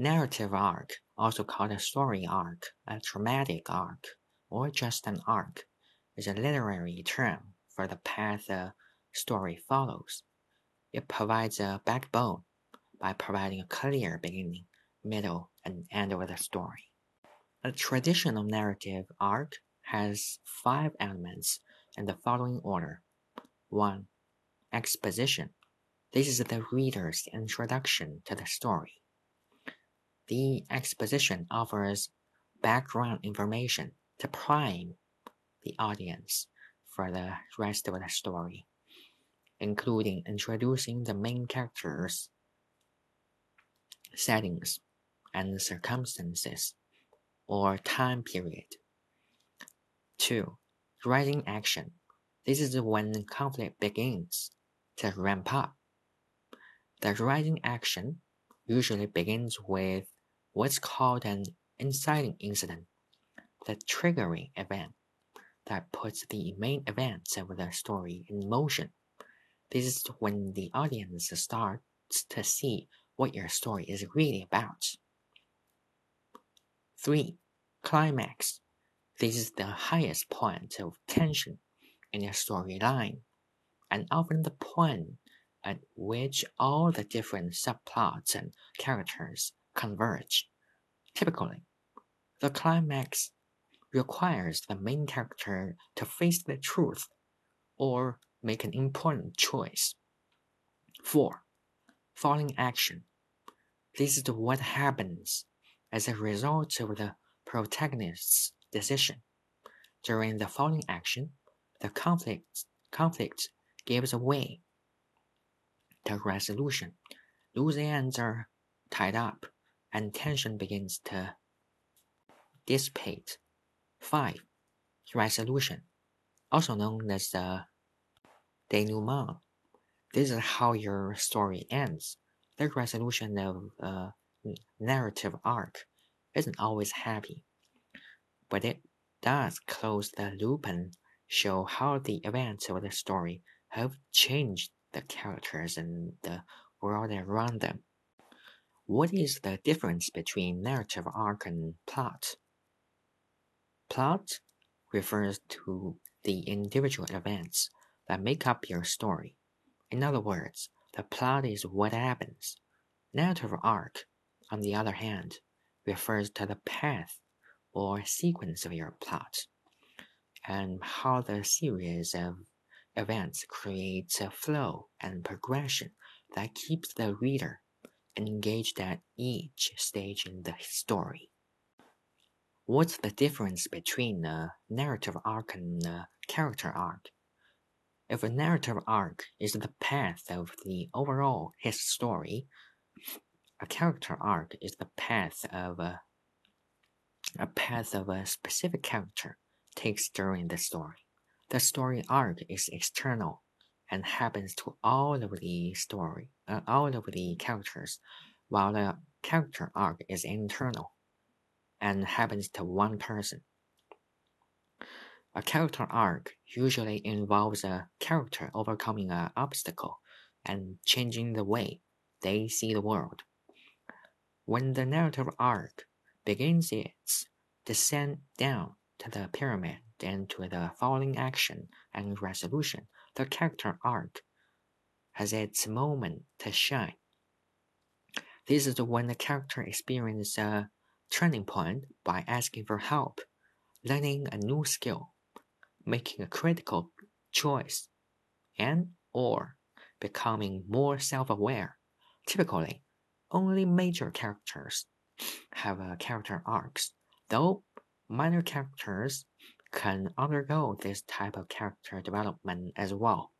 Narrative arc, also called a story arc, a dramatic arc, or just an arc, is a literary term for the path a story follows. It provides a backbone by providing a clear beginning, middle, and end of the story. A traditional narrative arc has five elements in the following order. 1. Exposition. This is the reader's introduction to the story. The exposition offers background information to prime the audience for the rest of the story, including introducing the main characters, settings, and circumstances or time period. 2. Rising action. This is when conflict begins to ramp up. The rising action usually begins with what's called an inciting incident, the triggering event that puts the main events of the story in motion. This is when the audience starts to see what your story is really about. 3. Climax. This is the highest point of tension in a storyline, and often the point at which all the different subplots and characters converge. Typically, the climax requires the main character to face the truth or make an important choice. 4. Falling action. This is what happens as a result of the protagonist's decision. During the falling action, the conflict, conflict gives way. The resolution. Loose ends are tied up and tension begins to dissipate. 5. Resolution, also known as the denouement. This is how your story ends. The resolution of a narrative arc isn't always happy, but it does close the loop and show how the events of the story have changed the characters and the world around them. What is the difference between narrative arc and plot? Plot refers to the individual events that make up your story. In other words, the plot is what happens. Narrative arc, on the other hand, refers to the path or sequence of your plot and how the series of events creates a flow and progression that keeps the reader engaged at each stage in the story. What's the difference between a narrative arc and a character arc? If a narrative arc is the path of the overall his story, a character arc is the path of a, a path of a specific character takes during the story. The story arc is external and happens to all of the story, uh, all of the characters, while the character arc is internal and happens to one person. A character arc usually involves a character overcoming an obstacle and changing the way they see the world. When the narrative arc begins its descent down to the pyramid and to the following action and resolution, the character arc has its moment to shine. This is when the character experiences a turning point by asking for help, learning a new skill, making a critical choice, and or becoming more self-aware. Typically, only major characters have a character arcs, though minor characters can undergo this type of character development as well.